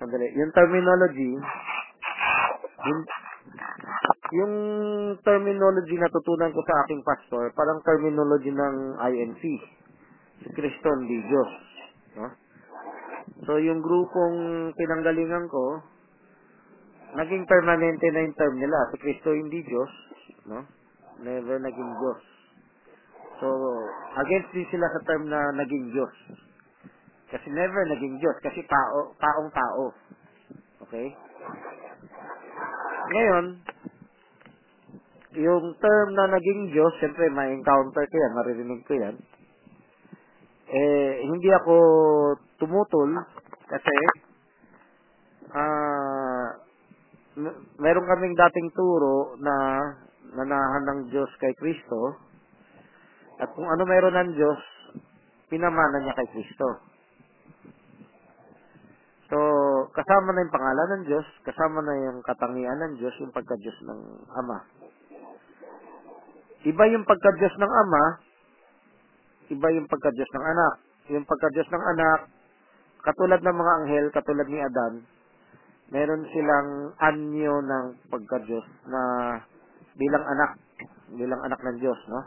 Sandali. Yung terminology, yung, yung terminology na tutunan ko sa aking pastor, parang terminology ng INC. Si Kristo, hindi Diyos. No? So, yung grupong pinanggalingan ko, naging permanente na yung term nila. Si Kristo, hindi Diyos. No? Never naging Diyos. So, against din sila sa term na naging Diyos. Kasi never naging Diyos. Kasi tao, taong tao. Okay? Ngayon, yung term na naging Diyos, siyempre may encounter ko yan, maririnig ko yan. Eh, hindi ako tumutol kasi ah m- meron kaming dating turo na nanahan ng Diyos kay Kristo at kung ano meron ng Diyos, pinamana niya kay Kristo. So, kasama na yung pangalan ng Diyos, kasama na yung katangian ng Diyos, yung pagka-Diyos ng Ama. Iba yung pagka-Diyos ng Ama, iba yung pagka-Diyos ng anak. Yung pagka-Diyos ng anak, katulad ng mga anghel, katulad ni Adan, meron silang anyo ng pagka-Diyos na bilang anak, bilang anak ng Diyos, no?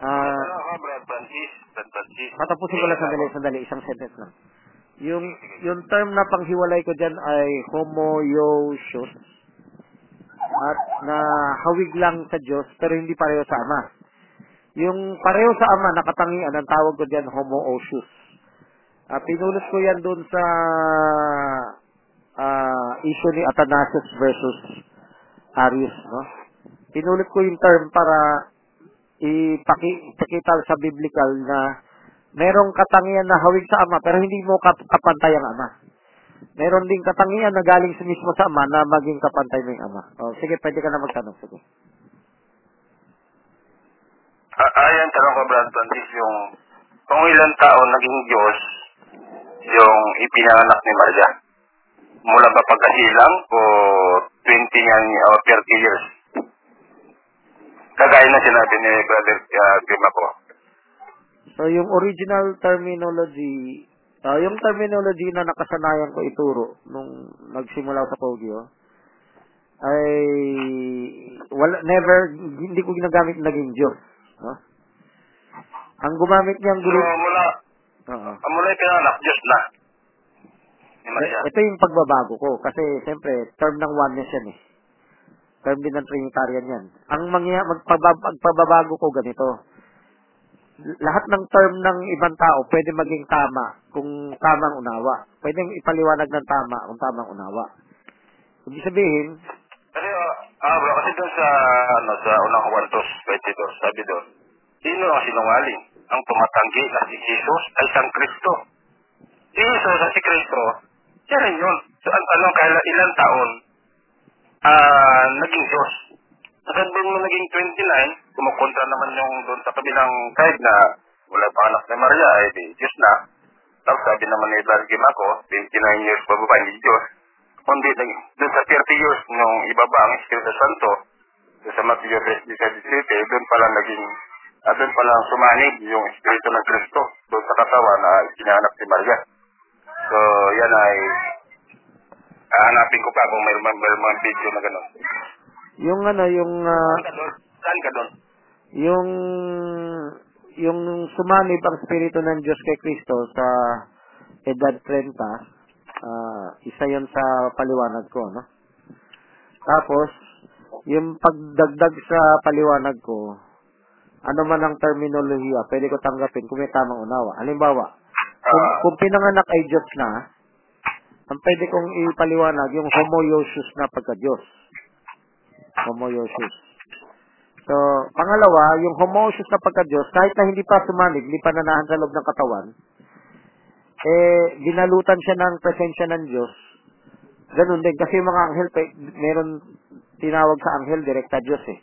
Ah, ako, Brad Francis? Brad Francis. Patapusin ko lang sandali, sandali, isang sentence lang. Yung yung term na panghiwalay ko diyan ay homoiousios at na hawig lang sa Diyos pero hindi pareho sa Ama. Yung pareho sa Ama nakatangian ang tawag ko diyan homoousios. Ah, pinulot ko yan doon sa ah issue ni Athanasius versus Arius, no? Pinulot ko yung term para ipaki, ipakita sa biblical na merong katangian na hawig sa Ama pero hindi mo kap- kapantay ang Ama. Meron ding katangian na galing sa mismo sa Ama na maging kapantay mo yung Ama. O, sige, pwede ka na magtanong. Sige. Ah, ayan, tanong ko, Brad Francis, yung kung ilang taon naging Diyos yung ipinanganak ni Maria? Mula ba pagkasilang o 20 yan o 30 years? Kagaya na sinabi ni Brother uh, Grima ko. So, yung original terminology, ah, yung terminology na nakasanayan ko ituro nung nagsimula sa Pogyo, ay wala never hindi ko ginagamit na naging Diyos, no? Ang gumamit niyang So, group, mula, ah, mula ipinanganak, Diyos na. Maria. Ito yung pagbabago ko kasi siyempre term ng oneness yan eh. Term din ng Trinitarian yan. Ang mangya, magpabab- magpababago ko ganito. Lahat ng term ng ibang tao pwede maging tama kung tamang unawa. Pwedeng ipaliwanag ng tama kung tamang unawa. Ibig sabihin, Kasi, ah, ah, bro, kasi doon sa, ano, sa unang Juantos 22, sabi doon, sino ang sinungaling? Ang tumatanggi na si Jesus ay Sang Kristo. Si Jesus at si Kristo, siya rin yun. So, an anong kailan, ilang taon, ah, naging Diyos. Hanggang doon mo naging 29, kumukontra naman yung doon sa kabilang side na wala pa anak ni Maria, ay di Diyos na. Tapos sabi naman ni Brad Gimaco, 29 years pa ba hindi Diyos? Kundi doon sa 30 years nung ibaba ang Espiritu Santo, doon sa Matthew 17, doon pala naging, ah, doon pala sumanig yung Espiritu ng Kristo doon sa katawan na ginanap si Maria. So, yan ay hahanapin ko pa kung mayroon mga video na gano'n. Yung ano, yung ah, Saan ka doon? Saan ka doon? yung yung sumanib ang Espiritu ng Diyos kay Kristo sa edad 30, ah isa yon sa paliwanag ko, no? Tapos, yung pagdagdag sa paliwanag ko, ano man ang terminolohiya, pwede ko tanggapin kung may tamang unawa. Halimbawa, kung, Ah. kung pinanganak ay Diyos na, ang pwede kong ipaliwanag yung homoiousios na pagka-Diyos. Homoiousios. So, pangalawa, yung homoiousios na pagka-Diyos, kahit na hindi pa sumanig, hindi pa nanahan sa loob ng katawan, eh, dinalutan siya ng presensya ng Diyos. Ganun din. Kasi yung mga anghel, meron tinawag sa anghel, direkta Diyos eh.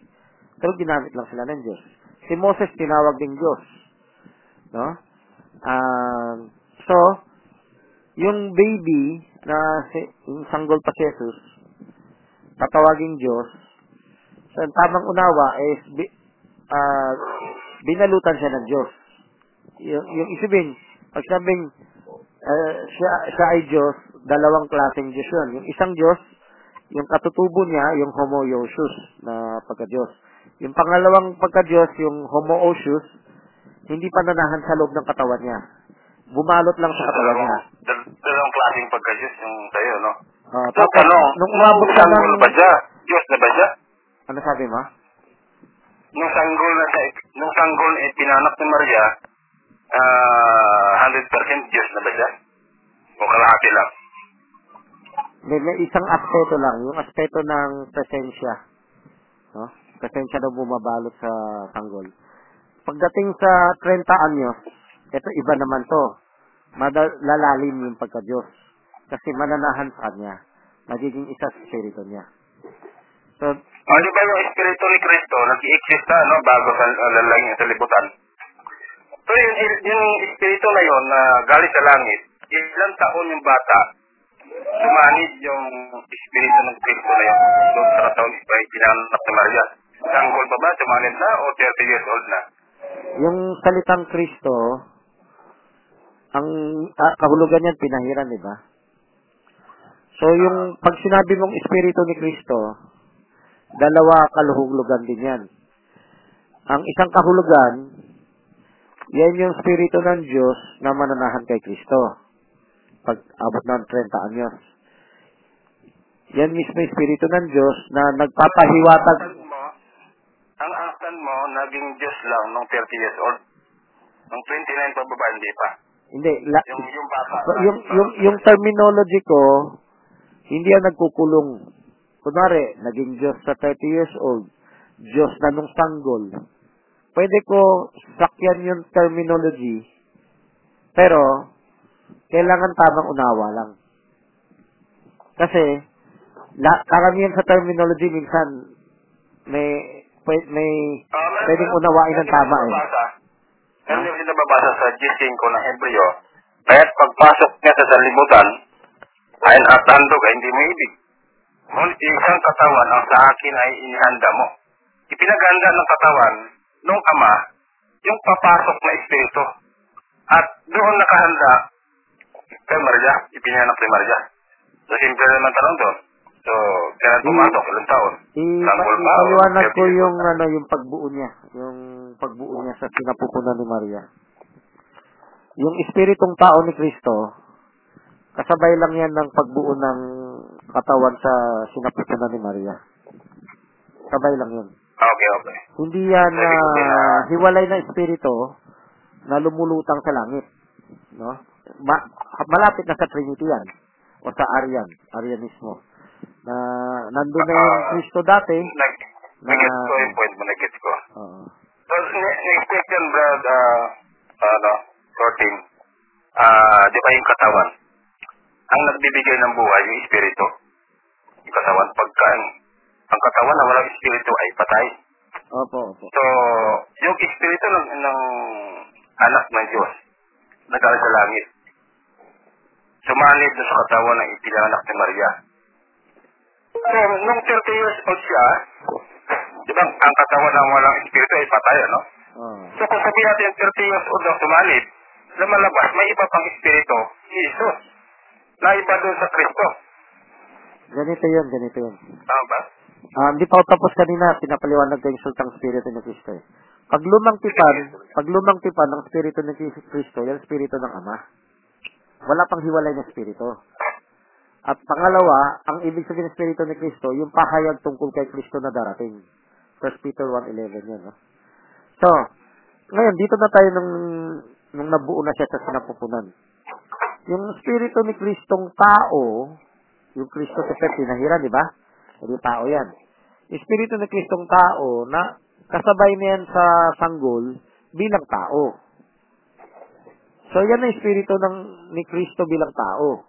Pero ginamit lang sila ng Diyos. Si Moses, tinawag ding Diyos. No? Um, so, yung baby na si, yung sanggol pa si Jesus, tatawaging Diyos, so, ang tamang unawa is bi, ah, binalutan siya ng Diyos. Yung, yung isipin, pag sabing ah, siya, siya ay Diyos, dalawang klaseng Diyos yun. Yung isang Diyos, yung katutubo niya, yung homoousios na pagka-Diyos. Yung pangalawang pagka-Diyos, yung homoousios, hindi pananahan sa loob ng katawan niya. Bumalot lang sa katawan niya. Dal- dalawang klaseng pagka-Diyos yung sa'yo, no? Ah, So, tapos, nung umabot siya ng... ba siya? Diyos na ba siya? Ano sabi mo? Nung sanggol na sa, nung sanggol eh, pinanak ni Maria, ah 100% Diyos na ba siya? O kalahati lang? May, may isang aspeto lang, yung aspeto ng presensya. No? Presensya daw bumabalot sa sanggol. Pagdating sa 30 anyos, ito iba naman to. Madal- lalalim yung pagka-Diyos. Kasi mananahan sa Kanya. Magiging isa sa spirito niya. So, O, di ba yung Espiritu ni Kristo, nag-i-exist na, no, bago sa uh, lalangin sa libutan. So, yung, yung Espiritu na yun, na galing sa langit, ilang taon yung bata, sumanid yung Espiritu ng Kristo na yun. Doon sa taon iba, pinanap ni Maria. Sanggol pa ba? Sumanid na o 30 years old na? yung salitang Kristo, ang ah, kahulugan niyan pinahiran, di ba? So, yung pag sinabi mong Espiritu ni Kristo, dalawa kaluhulugan din yan. Ang isang kahulugan, yan yung Espiritu ng Diyos na mananahan kay Kristo. Pag abot ng 30 anyos. Yan mismo yung Espiritu ng Diyos na nagpapahiwatag. Ang asan mo, naging Diyos lang nung 30 years old. Nung 29 pa baba, hindi pa. Hindi, la, Yung, yung bata. yung, yung, yung terminology ko, hindi yan nagkukulong. Kunwari, naging Diyos sa 30 years old, Diyos na nung sanggol. Pwede ko sakyan yung terminology, pero, kailangan tamang unawa lang. Kasi, la, karamihan sa terminology, minsan, may, may, may pwedeng unawain ng tama eh. Meron din nababasa sa G5 ng Hebreo. Kaya't pagpasok niya sa salimutan, ayon at handog ay hindi mo ibig. Ngunit isang katawan ang sa akin ay inihanda mo. Ipinaganda ng katawan nung ama yung papasok na espiritu. At doon nakahanda kay Maria, ipinanap ni Maria. So, simple naman tanong doon. So, kailan pumasok, ilang taon? Ba? o ipaliwanag ko 30 years yung ano yung pagbuo niya, yung pagbuo niya sa sinapupunan ni Maria. Yung espiritong tao ni Kristo, kasabay lang yan ng pagbuo ng katawan sa sinapupunan ni Maria. Sabay lang yun. Okay, okay. Hindi yan na na- hiwalay na espiritu na lumulutang sa langit. No? Ma- malapit na sa Trinity yan. O sa Arian, Arianismo. Na nandun na yung Kristo dati. Nag, Na- nag-gets ko yung point mo, nag-gets ko. Oo. So, ne- next question, Brad, uh, ano, sorting. Ah, di ba yung katawan? Ang nagbibigay ng buhay, yung espiritu. Yung katawan, pagka ang, ang katawan na walang espiritu ay patay. Opo, opo. So, yung espiritu ng, ng anak ng Diyos, nagaling sa langit, sumanib sa katawan ng ipinanganak ni Maria. So, nung 30 years old siya, di ba, ang katawan ng walang espiritu ay patay, ano? Oo. So, kung sabihin natin 30 years old ang sumanib, lumalabas, may iba pang espiritu, Jesus, na iba doon sa Kristo. Ganito yun, ganito yun. Tama ba? Ah, hindi pa ako tapos kanina, pinapaliwanag ko yung sultang spirito ni Kristo eh. Pag lumang tipan, pag lumang tipan ng spirito ni Kristo, yan spirito ng Ama. Wala pang hiwalay na spirito. At pangalawa, ang ibig sabihin ng spirito ni Kristo, yung pahayag tungkol kay Kristo na darating. 1 Peter 1.11 yan. No? So, ngayon, dito na tayo nung, nung nabuo na siya sa sinapupunan. Yung spirito ni Kristong tao, yung Kristo sa pinahiran, di ba? Hindi tao yan. Yung Espiritu ni Kristong tao na kasabay niyan sa sanggol bilang tao. So, yan ang Espiritu ng, ni Kristo bilang tao.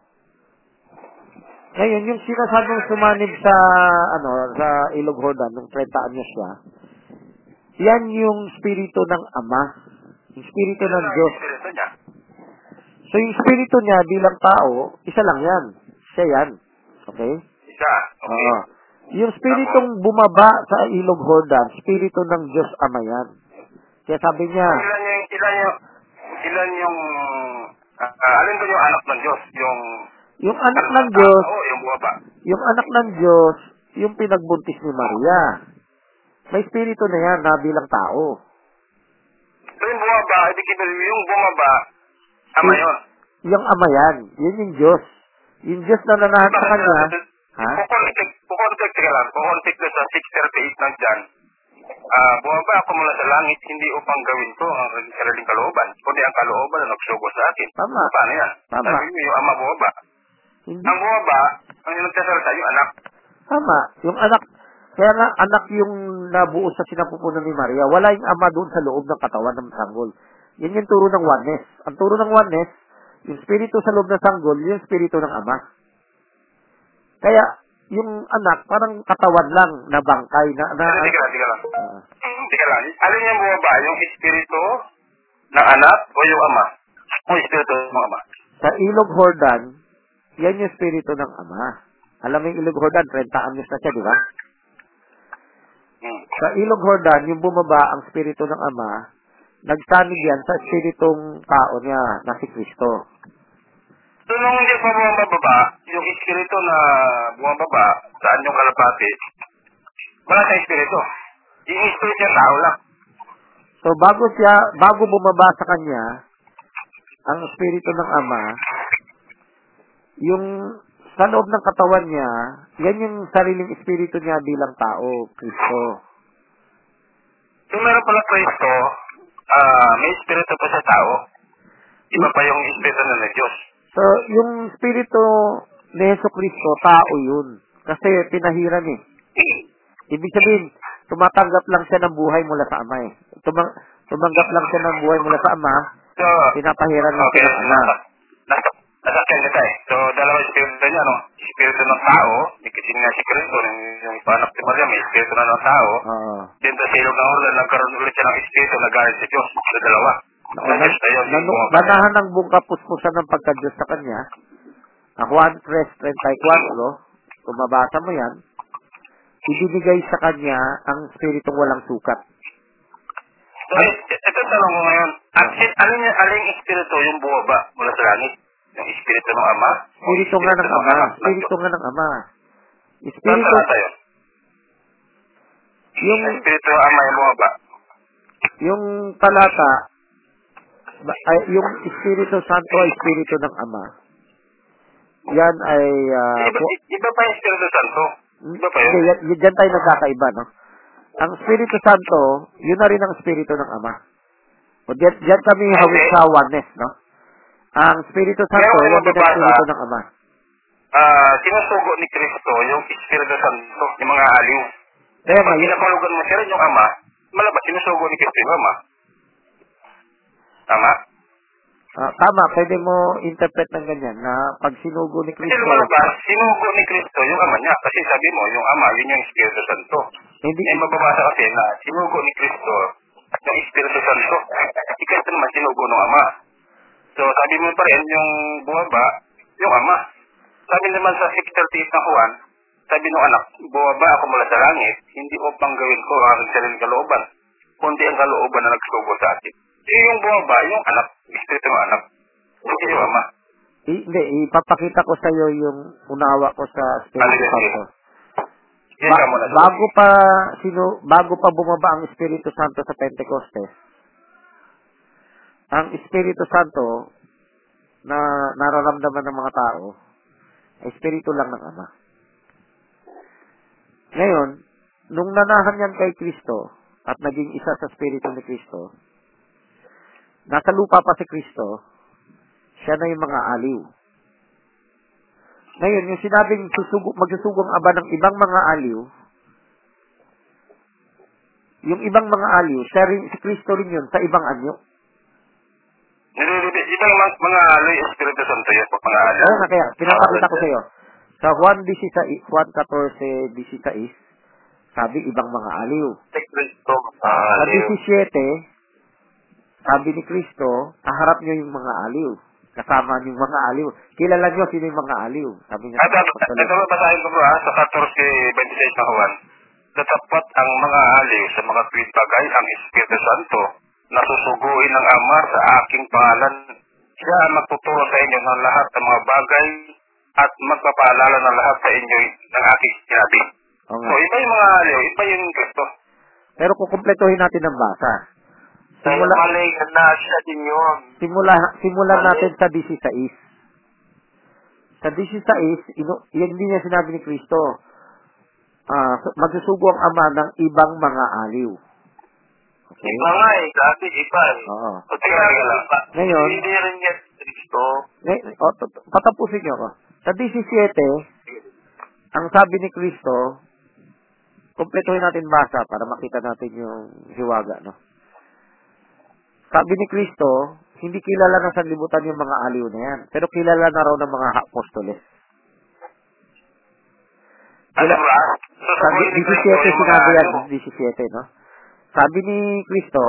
Ngayon, yung sinasabing sumanib sa, ano, sa Ilog Jordan, nung 30 anyos siya, yan yung Espiritu ng Ama. Yung Espiritu ng Diyos. So, yung Espiritu niya bilang tao, isa lang yan. Siya yan. Okay? Isa. Okay. Oo. Yung spiritong bumaba sa ilog Jordan, spirito ng Diyos Ama yan. Kaya sabi niya, Ilan yung, ilan yung, ilan yung, ah, alin doon yung anak ng Diyos? Yung, Yung anak ng Diyos, yung bumaba. yung anak ng Diyos, yung pinagbuntis ni Maria. May espiritu na yan na bilang tao. So yung bumaba, ibig sabihin, yung bumaba, ama yun. Yung ama yan. Yun yung Diyos. Yung Diyos na nanahan sa kanya. Ha? Kukontek, kukontek, teka lang, kukontek na sa 638 ng John. Ah, bumaba ako mula sa langit, hindi upang gawin ko ang sariling kalooban, kundi ang kalooban na nagsugo sa akin. Tama. Paano yan? Tama. Sabi mo yung ama bumaba. Hindi. Ang bumaba, ang nagsasalita yung anak. Tama. Yung anak, kaya nga anak yung nabuo sa sinapupunan ni Maria. Wala yung ama doon sa loob ng katawan ng sanggol. Yan yung turo ng oneness. Ang turo ng oneness, yung spirito sa loob ng sanggol, yung spirito ng ama. Kaya, yung anak, parang katawan lang na bangkay na... na Teka lang, teka lang. Teka lang. Alin yung bumaba? Yung espiritu ng anak o yung ama? O espiritu ng ama? sa Ilog Hordan, yan yung spirito ng ama. Alam mo yung Ilog Hordan, 30 anyos na siya, di ba? Hmm. Sa Ilog Hordan, yung bumaba ang spirito ng Ama, nagsanig yan sa spiritong tao niya na si Kristo. So, nung hindi pa bumababa, yung espiritu na bumababa, saan yung kalapati, wala sa espiritu. Yung espiritu yung tao lang. So bago siya, bago bumaba sa kanya, ang espiritu ng Ama, yung sa loob ng katawan niya, yan yung sariling espiritu niya bilang tao, Kristo. So, meron pala Kristo, ah may espiritu pa sa tao. Iba pa yung espiritu na ng Diyos. So, yung espiritu ni Yeso Kristo, tao yun. Kasi pinahiran eh. Ibig sabihin, tumatanggap lang siya ng buhay mula sa Ama eh. Tumang, tumanggap lang siya ng buhay mula sa Ama, So, pinapahiran lang okay, siya ng Ama. Nasakyan kita eh. So, dalawa espiritu niya, no? Espiritu ng tao, kasi nga si Kristo, yung, panak ni Maria, may espiritu na ng tao. Oo. Dito sa ilog ng Orlan, nagkaroon ulit siya ng espiritu na galing sa Diyos. Sa dalawa. Nanahan ng buong kapuspusan ng pagka-Diyos sa kanya. Ang Juan 3.34, kung mabasa mo yan, ibinigay sa kanya ang spiritong walang sukat. So, it- ito ang tanong ko ngayon. At Ah. alin, alin espiritu yung bumaba mula sa langit? Yung espiritu ng Ama? o Spirito nga ng Ama. ng Diyos? nga ng Ama. Saan Espiritu, talata yun? yung, Espiritu ng Ama yung bumaba. yung talata, ba- ay, yung Espiritu Santo ay Espiritu ng Ama. Yan ay, ah, Iba, iba pa yung Espiritu Santo. Iba pa yun. Hindi, yan, yan, tayo nagkakaiba, no? Ang Espiritu Santo, yun na rin ang Espiritu ng Ama. O dyan, dyan kami Okay. sa oneness, no? Ang Espiritu Santo, ang mababasa. Espiritu ng Ama. Ah, sinusugo ni Kristo yung Espiritu Santo, yung mga aliw. Kaya Pag yun, pinapalugan mo siya rin yung Ama, malabas sinusugo ni Kristo yung Ama. Tama? ah, tama, pwede mo interpret ng ganyan na pag sinugo ni Kasi Kristo, lumalabas, sinugo ni Kristo yung Ama niya. Kasi sabi mo, yung Ama, yun yung Espiritu Santo. hindi, Eh, mababasa kasi na sinugo ni Kristo yung Espiritu Santo. Si Kristo naman sinugo ng Ama. So, sabi mo pa rin, yung bumaba, yung Ama. Sabi naman sa 638 na Juan, sabi ng anak, bumaba ako mula sa langit, hindi upang gawin ko ang aking sariling kalooban, kundi ang kalooban na nagsugo sa akin. So, yung bumaba, yung anak, Espiritu ng anak, hindi yung Ama. i- hindi, ipapakita ko sa iyo yung unawa ko sa Espiritu. Santo. Ba- bago pa sino bago pa bumaba ang Espiritu Santo sa Pentecostes, ang Espiritu Santo na nararamdaman ng mga tao ay Espiritu lang ng Ama. Ngayon, nung nanahan yan kay Kristo at naging isa sa Espiritu ni Kristo, nasa lupa pa si Kristo, siya na yung mga aliw. Ngayon, yung sinabing susugo, magsusugong aba ng ibang mga aliw, yung ibang mga aliw, siya rin, si Kristo rin yun, sa ibang anyo. Nililibig, ibang mga, mga aloy, Espiritu Santo yun, mga aloy. Nga, kaya, pinapakita ko sa iyo. Sa Juan 16, Juan 14, 16, sabi ibang mga aliw. Sa mga aloy. 17, sabi ni Kristo, kaharap niyo yung mga aliw. Kasama niyo yung mga aliw. Kilala niyo sino yung mga aliw. Sabi niya. At ito, ito ba basahin ko bro ha, sa 14.26 na Juan, tatapat ang mga aliw sa mga tuwid bagay ang Espiritu Santo na susuguin ng Ama sa aking pangalan. Siya ang magtuturo sa inyo ng lahat ng mga bagay at magpapaalala ng lahat sa inyo ng aking sinabi. Oo So, iba yung mga aliw, iba yung Kristo. Pero kukumpletuhin natin ang basa. Simula, mali na siya din yun. simula, simulan natin sa 16. Sa 16, ino, yan din niya sinabi ni Kristo. Ah, so- magsusugo ang ama ng ibang mga aliw. Okay? Iba nga eh, dati iba eh. Oo. O teka, lang. Ngayon- Hindi rin yan Kristo. T- patapusin niyo ako. Sa 17, ang sabi ni Kristo, kumpletuhin natin basa para makita natin yung hiwaga, no? Sabi ni Kristo, hindi kilala ng sanlibutan yung mga aliw na yan, pero kilala na raw ng mga apostoles. Ano Kila- ba? Sabi, Sasabihin ni Kristo 17 yung mga sinabi yan, aliw. 17, no? Sabi ni Kristo,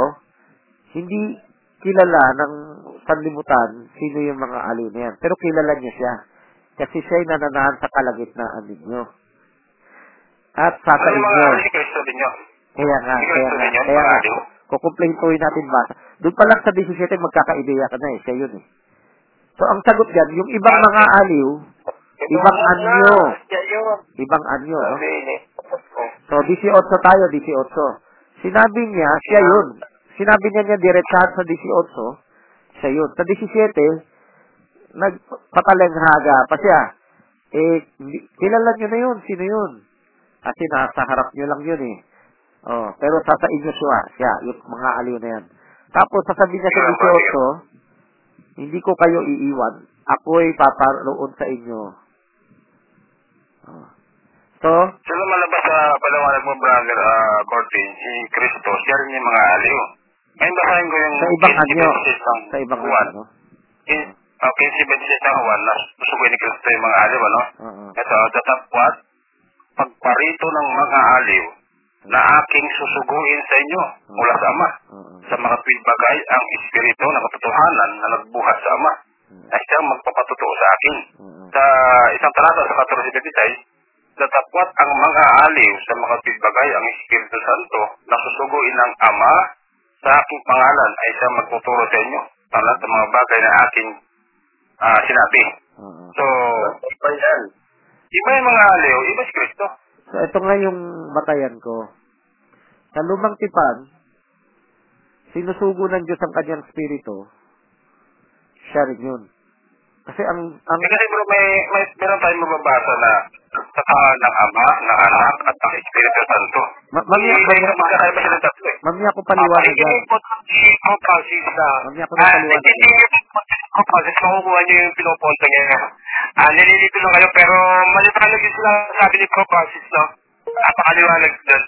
hindi kilala ng sanlibutan sino yung mga aliw na yan. Pero kilala niyo siya. Kasi siya'y nananahan sa kalagitnaan ninyo. At sa Ano yung mga inyo. aliw ni Kristo din yun? Kaya nga, kaya nga, kaya nga. aliw. Kukumpletuhin natin ba? Doon pa lang sa 17, magkakaideya ka na eh. Siya yun eh. So, ang sagot dyan, yung ibang mga aliw, ibang anyo. Ibang anyo, no? Sabi ni. So, 18 tayo, 18. Sinabi niya, siya yun. Sinabi niya niya diretsahan sa 18, siya yun. Sa 17, nagpatalenghaga pa siya. Eh, kilala niyo na yun, sino yun? Kasi nasa harap niyo lang yun eh. Oh, pero sa sa inyo siya, siya, yung mga aliw na yan. Tapos, sasabihin niya sa 18, hindi ko kayo iiwan. Ako'y paparoon sa inyo. Oh. So, So, lumalabas sa palawanag mo, brother uh, Cortin, si Kristo, siya rin yung mga aliw. Ngayon basahin ko yung sa ibang 15 anyo. ng Sa ibang anyo. In, uh, 15 beses ng Juan, na susugoy ni Kristo yung mga aliw, ano? Oo. Ito, datapwat, pagparito ng mga aliw na aking susuguin sa inyo mula sa Ama. Oo. Sa mga bagay ang Espiritu na katotohanan na nagbuhat sa Ama ay siyang magpapatutuo sa akin. Oo. Sa isang talata sa 14.26, datapwat ang mga aliw sa mga bagay ang Espiritu Santo na susuguin ng Ama sa aking pangalan ay siyang magtuturo sa inyo sa lahat ng mga bagay na aking ah, sinabi. Oo. So, iba yan. Iba yung mga aliw, iba si Kristo. So, ito nga yung batayan ko. Sa lumang tipan, sinusugo ng Diyos ang kanyang spirito, siya rin yun. Kasi ang, ang, kasi bro, may, may meron tayong mababasa na sa pangalan ng Ama, ng Anak, at ng Espiritu Santo. Ma- mamaya, Hindi mamaya, na magkakaiba sila tatlo eh. mamaya ko paliwanag yan. Si Kopasis na Mamaya ko na paliwanag hindi yan. yung Kopasis, makukuha niyo yung pinupunto niya. Ah, nililito lang kayo, pero maliwanag yung sila sabi ni Kopasis, no? Napakaliwanag doon.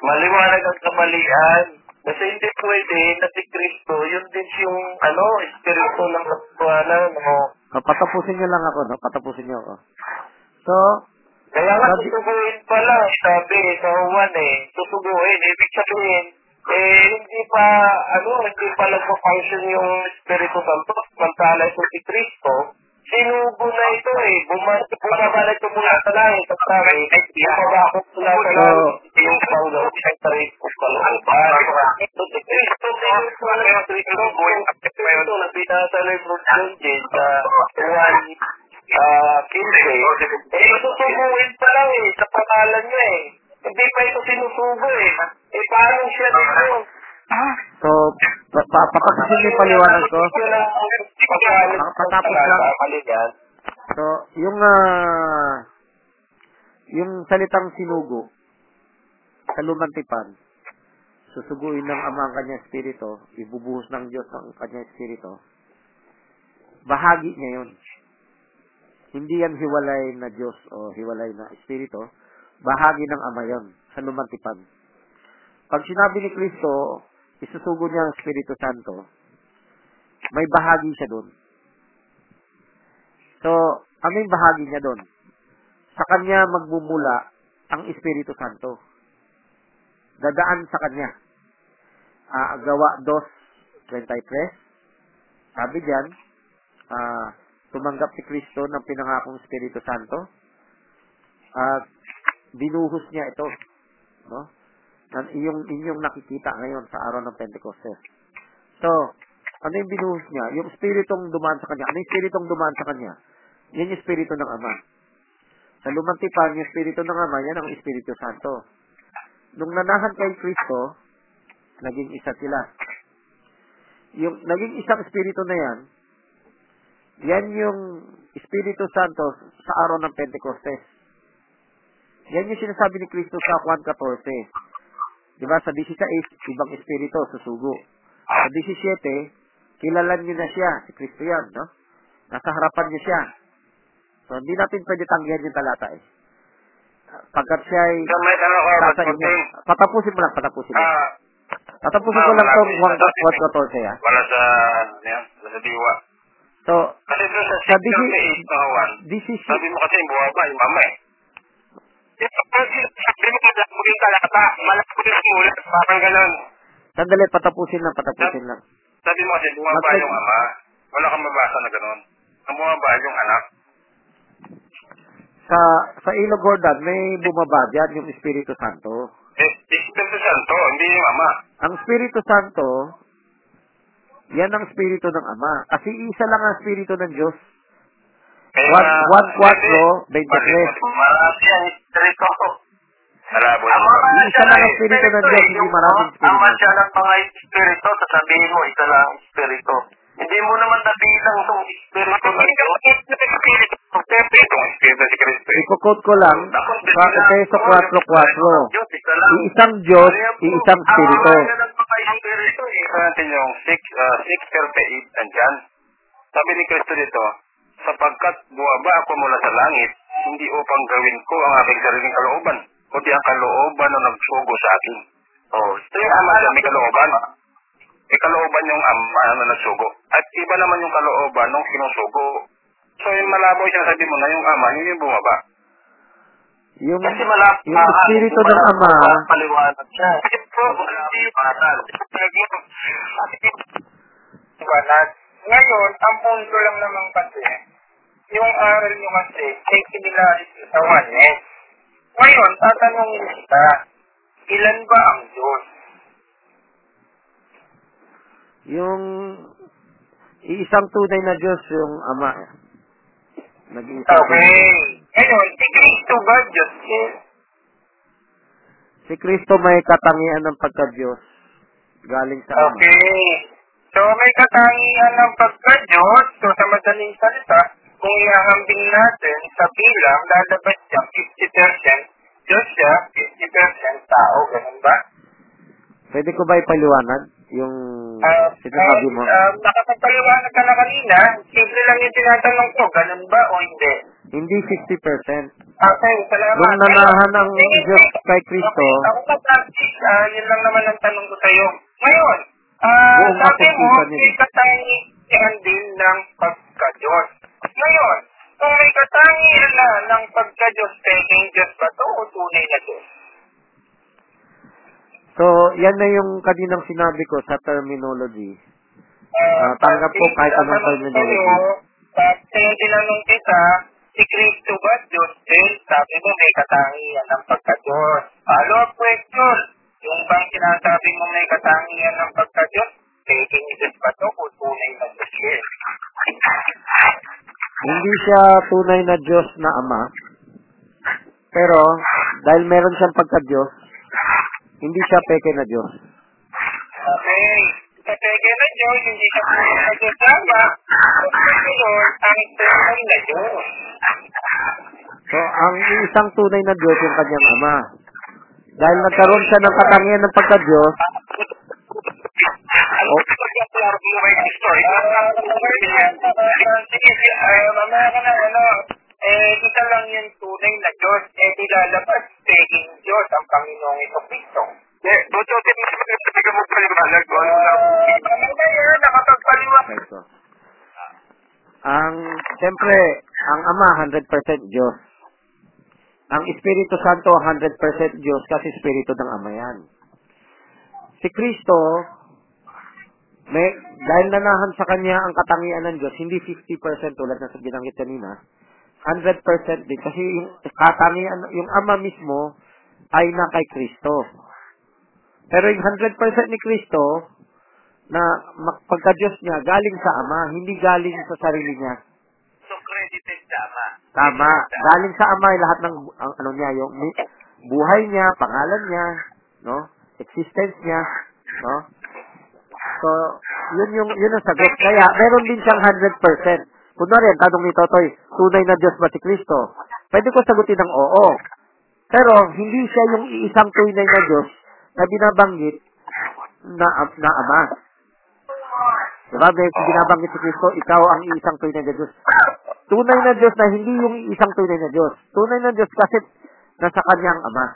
Maliwanag ang kamalian. Kasi hindi pwede na si Kristo, yun din yung, ano, espiritu ng katuwanan, no? O, patapusin niyo lang ako, no? Patapusin niyo ako. So, Kaya nga Sabi- susuguin pala, sabi sa Juan eh, susuguin, ibig sabihin, eh, hindi pa, ano, hindi pa nagpa-function yung Espiritu Santo, samantala ito si Kristo, sinubo na ito eh, bumalik, bumaba na ito mula sa langit, at sabi, bumabakot mula sa langit, yung Paulo, sa Kristo kalooban. Ito si Kristo, na yung Kristo, Kristo na binasa na yung John J. sa Juan ah, 15, eh, susubuin pa lang eh, sa pangalan niya eh. Hindi pa ito sinusubo eh. Eh, paano siya dito? so, pa- pa- patapusin niyo yung paliwanag ko. Patapos lang. So, yung, ah, yung salitang sinugo, sa lumang tipan, susuguin ng Ama ang kanyang espiritu, ibubuhos ng Diyos ang kanyang espiritu, bahagi niya yun. Hindi yan hiwalay na Diyos o hiwalay na espiritu, bahagi ng Ama yun, sa lumang tipan. Pag sinabi ni Kristo, isusugo niya ang Espiritu Santo, may bahagi siya doon. So, ano yung bahagi niya doon? Sa kanya magbumula ang Espiritu Santo. Dadaan sa kanya. Ah, gawa 2.23. Sabi diyan, ah, tumanggap si Kristo ng pinangakong Espiritu Santo. At binuhos niya ito. No? Nan inyong, nakikita ngayon sa araw ng Pentecostes. So, ano yung binuhos niya? Yung spiritong dumaan sa kanya. Ano yung spiritong dumaan sa kanya? Yan yung Espiritu ng Ama. Sa lumang tipan, yung Espiritu ng Ama, yan ang Espiritu Santo. Nung nanahan kay Kristo, naging isa sila. Yung naging isang Espiritu na yan, yan yung Espiritu Santo sa araw ng Pentecostes. Yan yung sinasabi ni Kristo sa Juan 14. Diba? Sa 16, ibang Espiritu, susugo. Sa 17, kilalan niyo na siya, si Kristo yan, no? Nasa harapan niyo siya. So, hindi natin pwede tanggihan yung talata eh. Pagkat siya ay inyo. Kunting. Patapusin mo lang, patapusin mo. Ah, Patapusin ah, ko lang ko Juan isa. 14 ha. wala sa, ano yan, sa diwa. So, Kasi doon sa Sa 638 na kawan, 17, sabi mo kasi bumaba yung mama eh. Sabi mo malabo yung talata, malabo yung sulat, parang ganun. sandali, patapusin lang, patapusin lang. Sabi mo kasi bumaba Mas- yung ama, wala kang mabasa na ganun. Ang bumaba yung anak. Sa sa Ilo Gordon, may bumaba dyan yung Espiritu Santo. Eh, Espiritu Santo, hindi yung ama. Ang Espiritu Santo, yan ang Espiritu ng Ama. Kasi isa lang ang Espiritu ng Diyos. Juan- nga, Juan 4, hindi. 23. Marami yan, Espiritu. Isa lang ang Espiritu ng Diyos, hindi maraming Espiritu. Ama siya ng mga Espiritu, sasabihin mo, isa lang ang Espiritu. Hindi mo naman nabilang itong Espiritu ng Diyos. Espiritu. Itong Espiritu si Kristo. Iko-quote ko lang sa Efeso 4.4. Isa lang. Iisang Diyos, iisang Espiritu. Ama siya ng mga Espiritu eh. Ito natin yung 6, uh, 638 nandyan. Sabi ni Kristo dito, sapagkat buwaba ako mula sa langit, hindi upang gawin ko ang aking sariling kalooban, kundi ang kalooban na nagsugo sa akin. Oh, Ito yung ama siya, may kalooban. May kalooban yung ama na nagsugo. At iba naman yung kalooban nung sinusugo. So yung malabo siya sabi mo na yung ama, yun yung bumaba. Yung, Kasi malap- yung Espiritu ng Ama, Paliwanag siya. Ito, hindi yung aral. Banat. Ngayon, ang punto lang naman kasi, yung aral nyo kasi, ay similarity sa oneness. Ngayon, tatanungin kita, ilan ba ang Diyos? Yung iisang tunay na Diyos yung Ama. Nag-iisa Okay. Ngayon, si Kristo ba Diyos? Si Kristo may katangian ng pagka-Diyos. Galing sa Ama. Okay. So, may katangian ng pagka-Diyos. So, sa madaling salita, kung ihahambing natin sa bilang, lalabas siya 50% Diyos siya, 50% tao. Ganun ba? Pwede ko ba ipaliwanag yung Ah, sinasabi mo? ah, ah, nakapagpaliwanag ka na kanina, simple lang yung tinatanong ko, ganun ba o hindi? Hindi 50%. Okay, salamat. Nung nanahan Sige, Diyos sige. kay Kristo, Okay, ako pa practice, ah, yun lang naman ang tanong ko sa'yo. Ngayon, Buong sabi mo, may katangian din ng pagka-Diyos. Ngayon, kung may katangian na ng pagka-Diyos, peking Diyos ba to o tunay na Diyos? So yan na yung kaninang sinabi ko sa terminology. Ah, tanggap ko kahit anong terminology. Sa yung tinanong kita, si Kristo ba Diyos din? Sabi mo may katangian ng pagka-Diyos. Follow-up question, yung bang sinasabi mo may katangian ng pagka-Diyos, peking Diyos ba to o tunay na Diyos yun? Hindi siya tunay na Diyos na Ama. Pero, dahil meron siyang pagka-Diyos, hindi siya peke na Diyos. Okay. Sa peke na Diyos, hindi siya tunay na Diyos. So, yun, ang tunay na Diyos. So, ang isang tunay na Diyos yung kanyang Ama. Dahil nagkaroon siya ng katangian ng pagka-Diyos, Oh. Ba yung ka ano, eh, isa lang yung tunay na Diyos, eh, nilalabas, peking Diyos, ang Panginoong ito Kristo. Eh, bututin mo sa mga mo paliwanag ko. Ano lang? Mamaya, nakapagpaliwanag. Ito. Ang, siyempre, ang Ama, 100% Diyos. Ang Espiritu Santo, 100% Diyos kasi Espiritu ng Ama yan. Si Kristo, may, dahil nanahan sa Kanya ang katangian ng Diyos, hindi 50% tulad na sa binanggit kanina, 100% din. Kasi yung katangian, yung Ama mismo, ay na kay Kristo. Pero yung 100% ni Kristo, na pagka-Diyos niya, galing sa Ama, hindi galing sa sarili niya. So, credited siya Tama. Galing sa Ama lahat ng ang, ano niya, yung buhay niya, pangalan niya, no? Existence niya, no? So, yun yung yun ang sagot. Kaya meron din siyang 100%. Kunwari, ang tanong ni Totoy, tunay na Diyos ba si Kristo? Pwede ko sagutin ng oo. Pero hindi siya yung isang tunay na Diyos na binabanggit na, na Ama. Diba? May binabanggit si Kristo, ikaw ang isang tunay na Diyos. Tunay na Diyos na hindi yung isang tunay na Diyos. Tunay na Diyos kasi nasa kanyang Ama.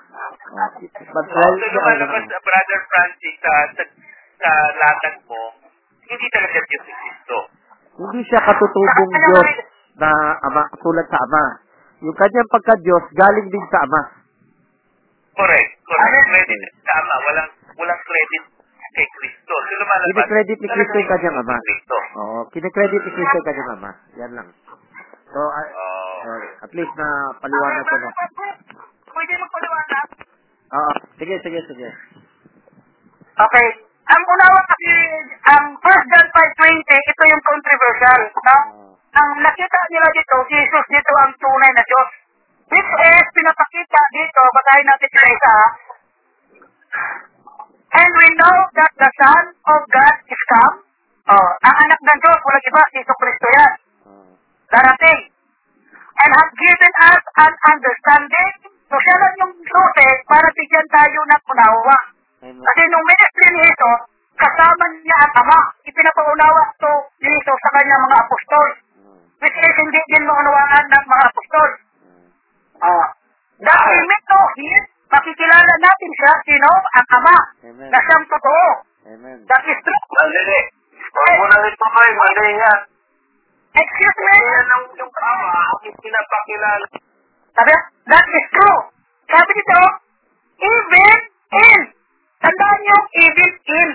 But, well, So, lumalabas sa Brother Francis sa, sa, sa latag mo, hindi talaga Diyos si Kristo. Hindi siya katutubong Diyos na Ama, tulad sa Ama. Yung kanyang pagka-Diyos, galing din sa Ama. Correct. Correct. Credit sa Ama. Walang, walang credit kay Kristo. So, lumalabas. Kinikredit ni Kristo yung kanyang Ama. Kristo. Oo, kinikredit ni Kristo yung kanyang Ama. Yan lang. So, ah, Oh. sorry. at least na paliwanag ko na. Pwede magpaliwanag? Oo, sige, sige, sige. Okay. Ang unawa ang 1 John 5.20, ito yung controversial. No? Ang nakita nila dito, si Jesus dito ang tunay na Diyos. Which is, pinapakita dito, basahin natin sila isa. And we know that the Son of God is come. Oh, ang anak ng Diyos, walang iba, si Jesus Kristo yan. Oo. darating. And have given us an understanding. So siya lang yung susi para bigyan tayo ng unawa. Kasi nung ministry ni Jesus, kasama niya ang Ama. Ipinapaunawa to ni Jesus sa kanyang mga apostol. Which is hindi din maunawaan ng mga apostol. Ah. Dahil ito, his, makikilala natin siya, sino? Ang Ama. Amen. Na siyang totoo. Amen. That is true. Mali. Huwag mo na rin tuloy. Mali yan. Excuse me? Yan ang yung ama ang pinapakilala. Sabi, that is true. Sabi dito, even in. Tandaan niyo, even in.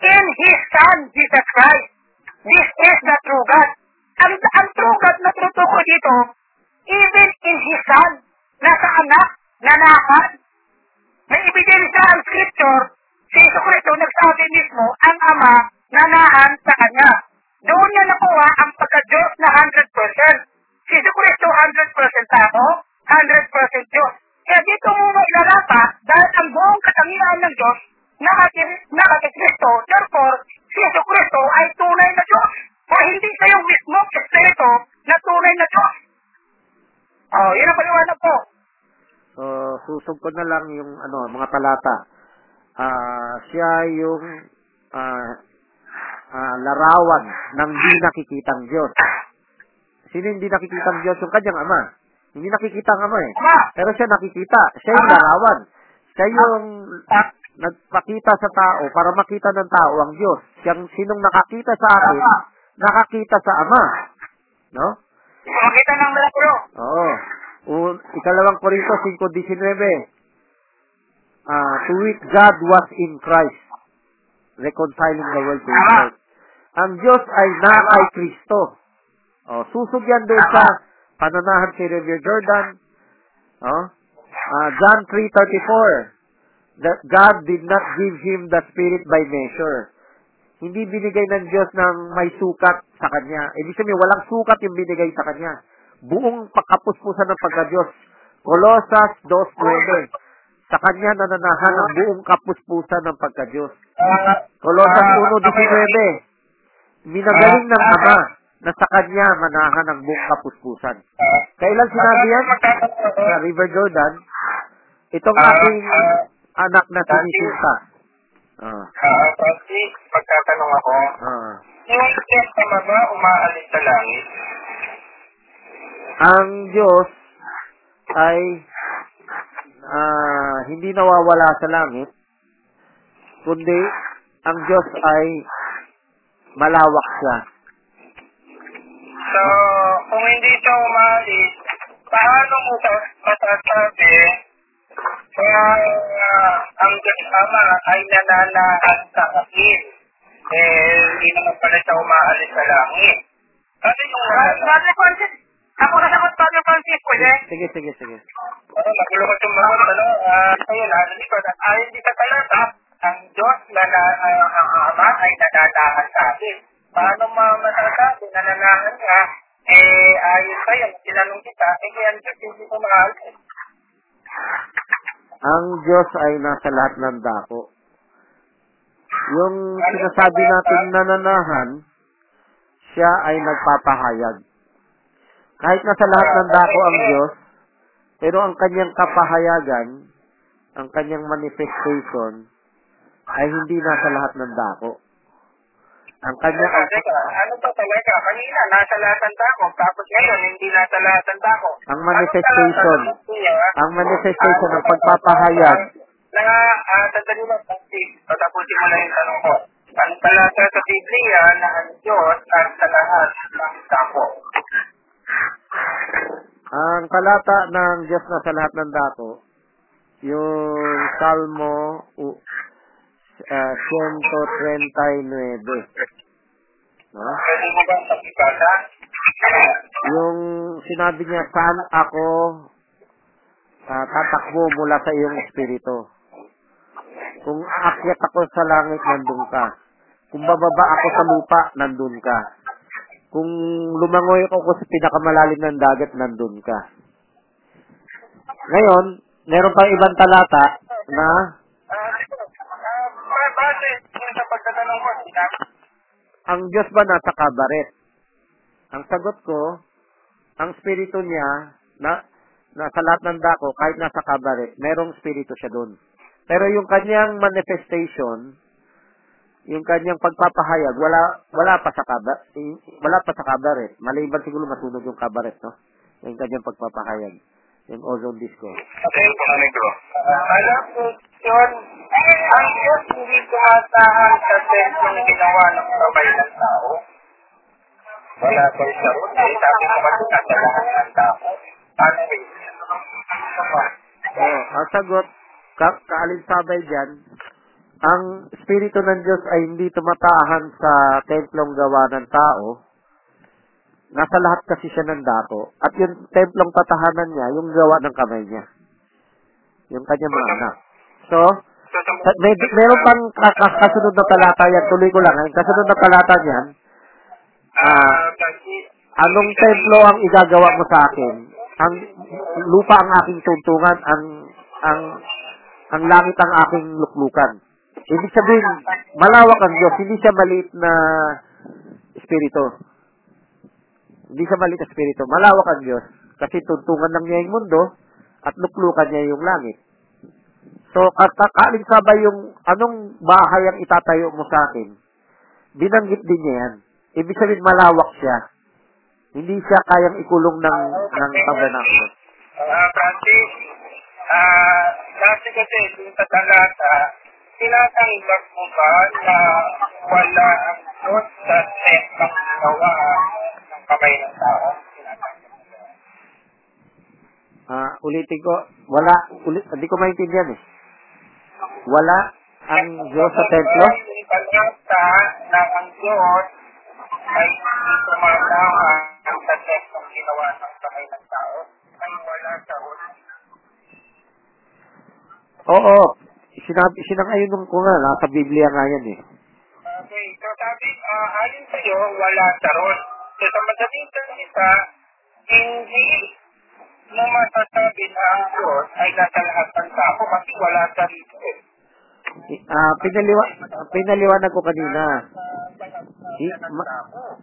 In His Son, Jesus Christ. This is the true God. Ang, ang true God na tutukoy dito, even in His Son, nasa anak, nanahan. May ebidensya ang scripture, si Cristo nagsabi mismo, ang ama, nanahan sa kanya. Doon niya nakuha ang pagka-Diyos na 100%. Si Yesu Cristo 100% tao, 100% Diyos. Kaya dito mo mailarapat dahil ang buong katangian ng Diyos nakati nakati Kristo. Therefore, si Yesu Cristo ay tunay na Diyos. O hindi siya yung mismo Espiritu na tunay na Diyos. Oh, yun ang paliwanag ko. So, susog ko na lang yung ano, mga talata. Ah, siya yung ah, ah, larawan ng di nakikitang Diyos. Sino hindi nakikitang Diyos? Yung kanyang ama. Hindi nakikita ang ama eh. Pero siya nakikita. Siya yung larawan. Siya yung nagpakita sa tao para makita ng tao ang Diyos. Siyang sinong nakakita sa akin, nakakita sa ama. No? Makita ng milagro. Oo. Un, ikalawang Korinto 5.19. Ah, to which God was in Christ, reconciling the world to himself. Ang Diyos ay na kay Kristo. Oh, susog yan doon sa pananahan si River Jordan. Oh, ah, John 3.34. That God did not give him the Spirit by measure. Hindi binigay ng Diyos ng may sukat sa Kanya. Ibig sabihin, walang sukat yung binigay sa Kanya. Buong pagkapuspusan ng pagka-Diyos. Kolosas 2.9. Sa Kanya nananahan ang buong kapuspusan ng pagka-Diyos. Kolosas 1.19. Minagaling ng Ama na sa Kanya manahan ang buong kapuspusan. Kailan sinabi yan? Sa River Jordan. Itong aking anak na sinisinta. Ah, Ah, Francis, pagtatanong ako, ah. yung ba umaalis sa langit? ang Diyos ay ah, hindi nawawala sa langit, kundi ang Diyos ay malawak siya. So, kung hindi siya umaalis, paano mo sa- masasabi na uh, ang Diyos Ama ay nananahan sa akin? Eh, hindi naman pala siya umaalis sa langit. Ano yung Brother Francis, ako na sagot, Brother Francis, pwede? Sige, sige, sige. Ano, magulo ko yung mga ano, ah, ayun, nasa likod. Ayon sa talata, ang Diyos na, na ah, ang Ama ay nananahan sa akin. Paano ma masasabi na nananahan niya? Eh, ayos sa'yo, tinanong kita, eh, kaya ang Diyos hindi ko mahal. Ang Diyos ay nasa lahat ng dako. Yung sinasabi natin nananahan, siya ay nagpapahayag. Kahit nasa lahat ng dako ang Diyos, pero ang kanyang kapahayagan, ang kanyang manifestation, ay hindi nasa lahat ng dako. Ang kanya, Teka, teka, ano ba talaga? Kanina, nasa lahat ng dako, tapos ngayon, hindi nasa lahat ng dako. ang manifestation, ang manifestation ng pagpapahayag, Na, ah, sandali lang, kasi patapusin mo lang yung tanong ko. Ang talata sa Biblia na ang Diyos nasa lahat ng dako. Ang talata ng Diyos na sa lahat ng dako, yung Salmo uh, uh, 139. No? Yung sinabi niya, saan ako ah, tatakbo mula sa iyong espiritu. Kung aakyat ako sa langit, nandun ka. Kung bababa ako sa lupa, nandun ka. Kung lumangoy ako sa pinakamalalim ng dagat, nandun ka. Ngayon, meron pang ibang talata na ko, ang Diyos ba nasa kabaret? Ang sagot ko, ang spirito niya, na, nasa lahat ng dako, kahit nasa kabaret, merong spirito siya doon. Pero yung kanyang manifestation, yung kanyang pagpapahayag, wala wala pa sa kabaret, wala pa sa kabaret. Maliban siguro masunog yung kabaret, no? Yung kanyang pagpapahayag. Yung ozone disco. Okay, po na negro. Alam ko yun, ang Diyos hindi tumatahan sa templong ginawa ng kamay ng tao. Wala ko sa roon eh, sabi ko kasi nasa lahat ng tao. Ano eh? Ang sagot, ka kaalinsabay dyan, ang Espiritu ng Diyos ay hindi tumatahan sa templong gawa ng tao. Nasa lahat kasi siya ng dako. At yung templong tatahanan niya, yung gawa ng kamay niya. Yung kanyang mga anak. So, may, meron pang ka- ka- kasunod na talata yan. Tuloy ko lang. Ang kasunod na talata niyan, kasi Anong templo ang igagawa mo sa akin? Ang lupa ang aking tuntungan, ang ang ang langit ang aking luklukan. Ibig sabihin, malawak ang Diyos, hindi siya maliit na espiritu. Hindi siya maliit na espiritu, malawak ang Diyos. Kasi tuntungan lang niya yung mundo at luklukan niya yung langit. So, kakakaling sabay yung anong bahay ang itatayo mo sa akin, binanggit din niya yan. Ibig sabihin, malawak siya. Hindi siya kayang ikulong ng ng tabernakulo. Ah, Francis, ah, kasi kasi dun sa talata, tinatanggap mo ba na wala ang Diyos sa templong ginawa ng kamay ng tao? Ah, ulitin ko, wala, ulit, hindi ko maintindihan eh. Wala ang Diyos sa templo? Talata na ang Diyos ay hindi tumatahan sa templong ginawa ng kamay ng tao, ay wala sa ulit. Oo, sinabi, sinangayon ko nga, nasa Biblia nga yan eh. Okay, so sabi, uh, ayon sa iyo, wala sa ron. So sa madaling salita, hindi mo masasabi na ang Diyos ay nasa lahat ng tao kasi wala sa rito eh. Ah, pinaliwa, pinaliwanag ko kanina. Ma-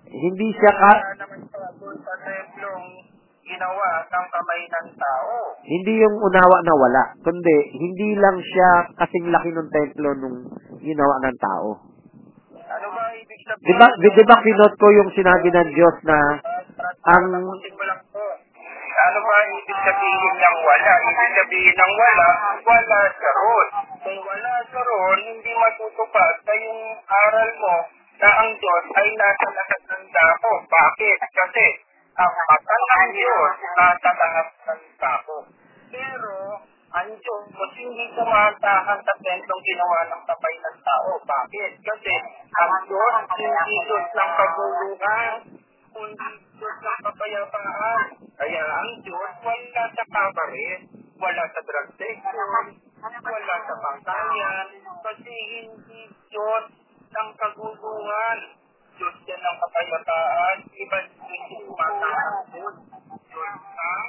hindi siya ka, Wala naman sa templong ginawa ng kamay ng tao. hindi yung unawa na wala, kundi hindi lang siya kasing laki ng templo nung ginawa ng tao. Ano ba ibig sabihin? Di ba, di, di ba kinot ko yung sinabi ng Diyos na ang. Ano ba ibig sabihin ng wala? Ibig sabihin ng wala, wala sa ron. Kung wala sa ron, hindi matutupad sa yung aral mo na ang Diyos ay nasa lahat ng dako. Bakit? Kasi ang mata ng Diyos lahat ng dako. Pero ang Diyos hindi tumatahan sa templong ginawa ng kapay ng tao. Bakit? Kasi ang hindi Diyos ng kaguluhan, kundi Diyos ng kapayapaan. Kaya ang Diyos wala sa kabaret, wala sa drug addiction, wala sa pangkayan, kasi hindi Diyos ng kaguluhan. Diyos yan ng kapayapaan, iba yung tumataas doon. Diyos ng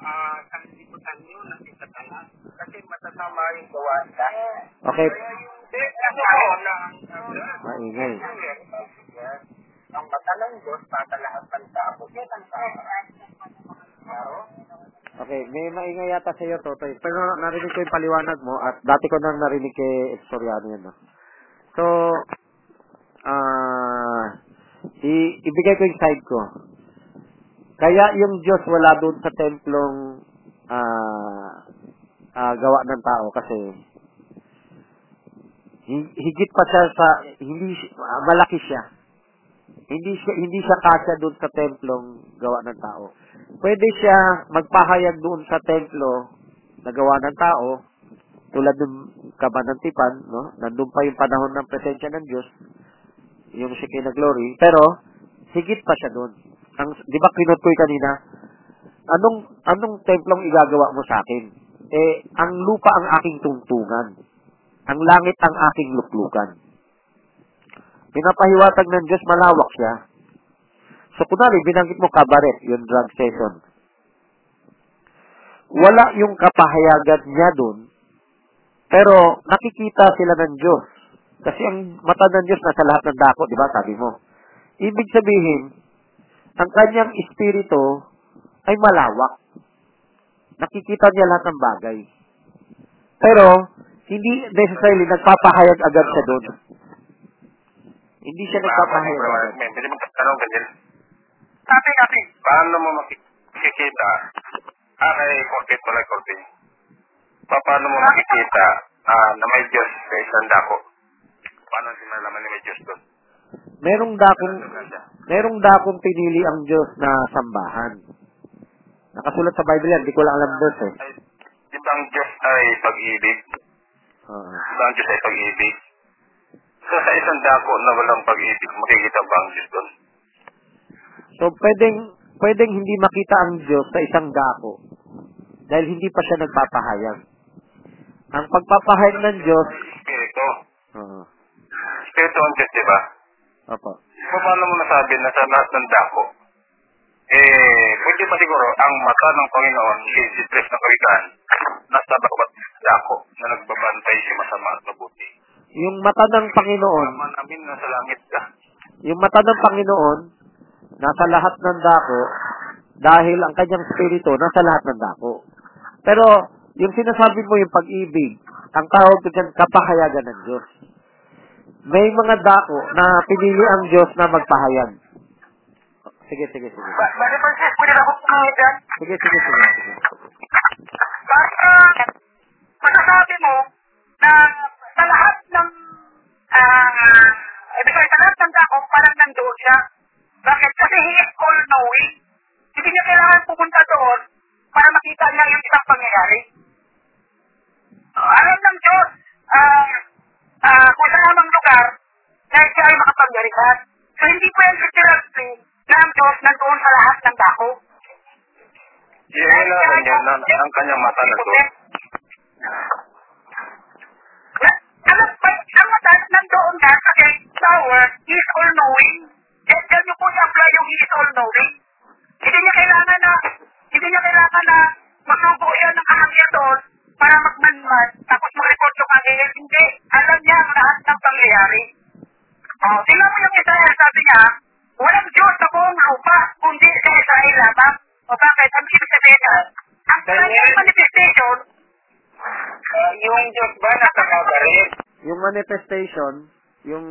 uh, sanlibutan nyo na si Satanas. Kasi matasama yung gawa nila. Okay, Kaya yung ano ko na maingay. ang mata ng Diyos, mata lahat ng tao. Yan ang tama. Oo. Okay, may maingay yata sa iyo, Totoy. Pero narinig ko yung paliwanag mo at dati ko nang narinig kay Soriano yan. No? So, ah, i- ibigay ko yung side ko. Kaya yung Diyos wala doon sa templong ah ah, gawa ng tao kasi hi- higit pa siya sa hindi ah, malaki siya. Hindi siya hindi siya kasya doon sa templong gawa ng tao. Pwede siya magpahayag doon sa templo na gawa ng tao tulad ng kabanantipan, no? Nandun pa yung panahon ng presensya ng Diyos, yung Shekinah glory, pero higit pa siya doon. Ang, di ba kinot ko kanina? Anong, anong templong igagawa mo sa akin? Eh, ang lupa ang aking tungtungan. Ang langit ang aking luklukan. Pinapahiwatag ng Diyos, malawak siya. So, kunwari, binanggit mo kabaret, yung drug session. Wala yung kapahayagan niya doon, pero nakikita sila ng Diyos. Kasi ang mata ng Diyos nasa lahat ng dako, di ba? Sabi mo. Ibig sabihin, ang kanyang espiritu ay malawak. Nakikita niya lahat ng bagay. Pero, hindi necessarily nagpapahayag agad siya doon. Hindi siya nagpapahayag agad. Pwede mo tanong ganyan. Sabi kasi, Paano mo makikita? Ah, kay Corbin pala. Pa, paano mo makikita ah, na may Diyos sa isang dako? Paano si malaman na may Diyos doon? Merong dakong, merong dakong pinili ang Diyos na sambahan. Nakasulat sa Bible yan, di ko lang alam verse eh. Di ba ang Diyos ay pag-ibig? Oo. Di ba ang Diyos ay pag-ibig? So, sa isang dako na walang pag-ibig, makikita ba ang Diyos doon? So, pwedeng, pwedeng hindi makita ang Diyos sa isang dako dahil hindi pa siya nagpapahayag. Ang pagpapahayag ng Diyos. Diyos, di ba? Opo. So, paano mo nasabi na sa lahat ng dako, eh, pwede pa siguro ang mata ng Panginoon, si, si Tres na kawitan, nasa bawat dako na nagbabantay si masama at mabuti. Yung mata ng Panginoon, namin nasa langit ka. yung mata ng Panginoon, nasa lahat ng dako, dahil ang kanyang spirito nasa lahat ng dako. Pero, yung sinasabi mo yung pag-ibig, ang tawag ko dyan, kapahayagan ng Diyos. May mga dako na pinili ang Diyos na magpahayag. Sige, sige, sige. ba, Brother Francis, pwede na ako pumunod dyan? Sige, sige, sige. sige. Basta, masasabi mo na sa lahat ng, ah, ibig sabihin, sa lahat ng dako, parang nandoon siya. Bakit? Kasi he is all-knowing. Hindi niya kailangan pumunta doon para makita niya yung isang pangyayari. Ah, alam ng Diyos, ah, ah, kung sa namang lugar, na siya ay makapangyarihan. So, hindi pwede directly na ang Diyos nandoon sa lahat ng dako. Na niya na ang kanyang mata na doon. Alam ba, ang mata nandoon na kasi power is all-knowing. Eh, dyan niyo po i-apply yung is all-knowing. Hindi niya kailangan na, hindi niya kailangan na masubo siya ng kahangyan doon para magmanman, tapos mag-report yung kahangyan. Hindi. Alam niya ang lahat ng pangyayari. Oh, tingnan mo yung Israel, sabi niya, walang Diyos sa buong lupa, kundi sa Israel lamang. O bakit? Ang ibig sabihin niya, ang kanyang manifestation, uh, yung Diyos ba nasa kabarit? Yung manifestation, yung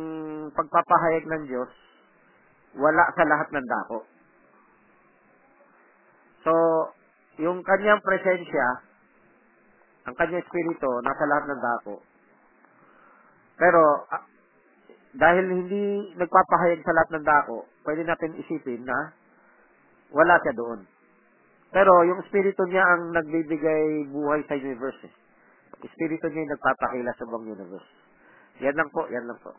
pagpapahayag ng Diyos, wala sa lahat ng dako. So, yung kanyang presensya, ang kanyang espiritu, nasa lahat ng dako. Pero, ah, dahil hindi nagpapahayag sa lahat ng dako, pwede natin isipin na wala siya doon. Pero yung espiritu niya ang nagbibigay buhay sa universe. Eh. Espiritu niya yung nagpapakila sa buong universe. Yan lang po, yan lang po.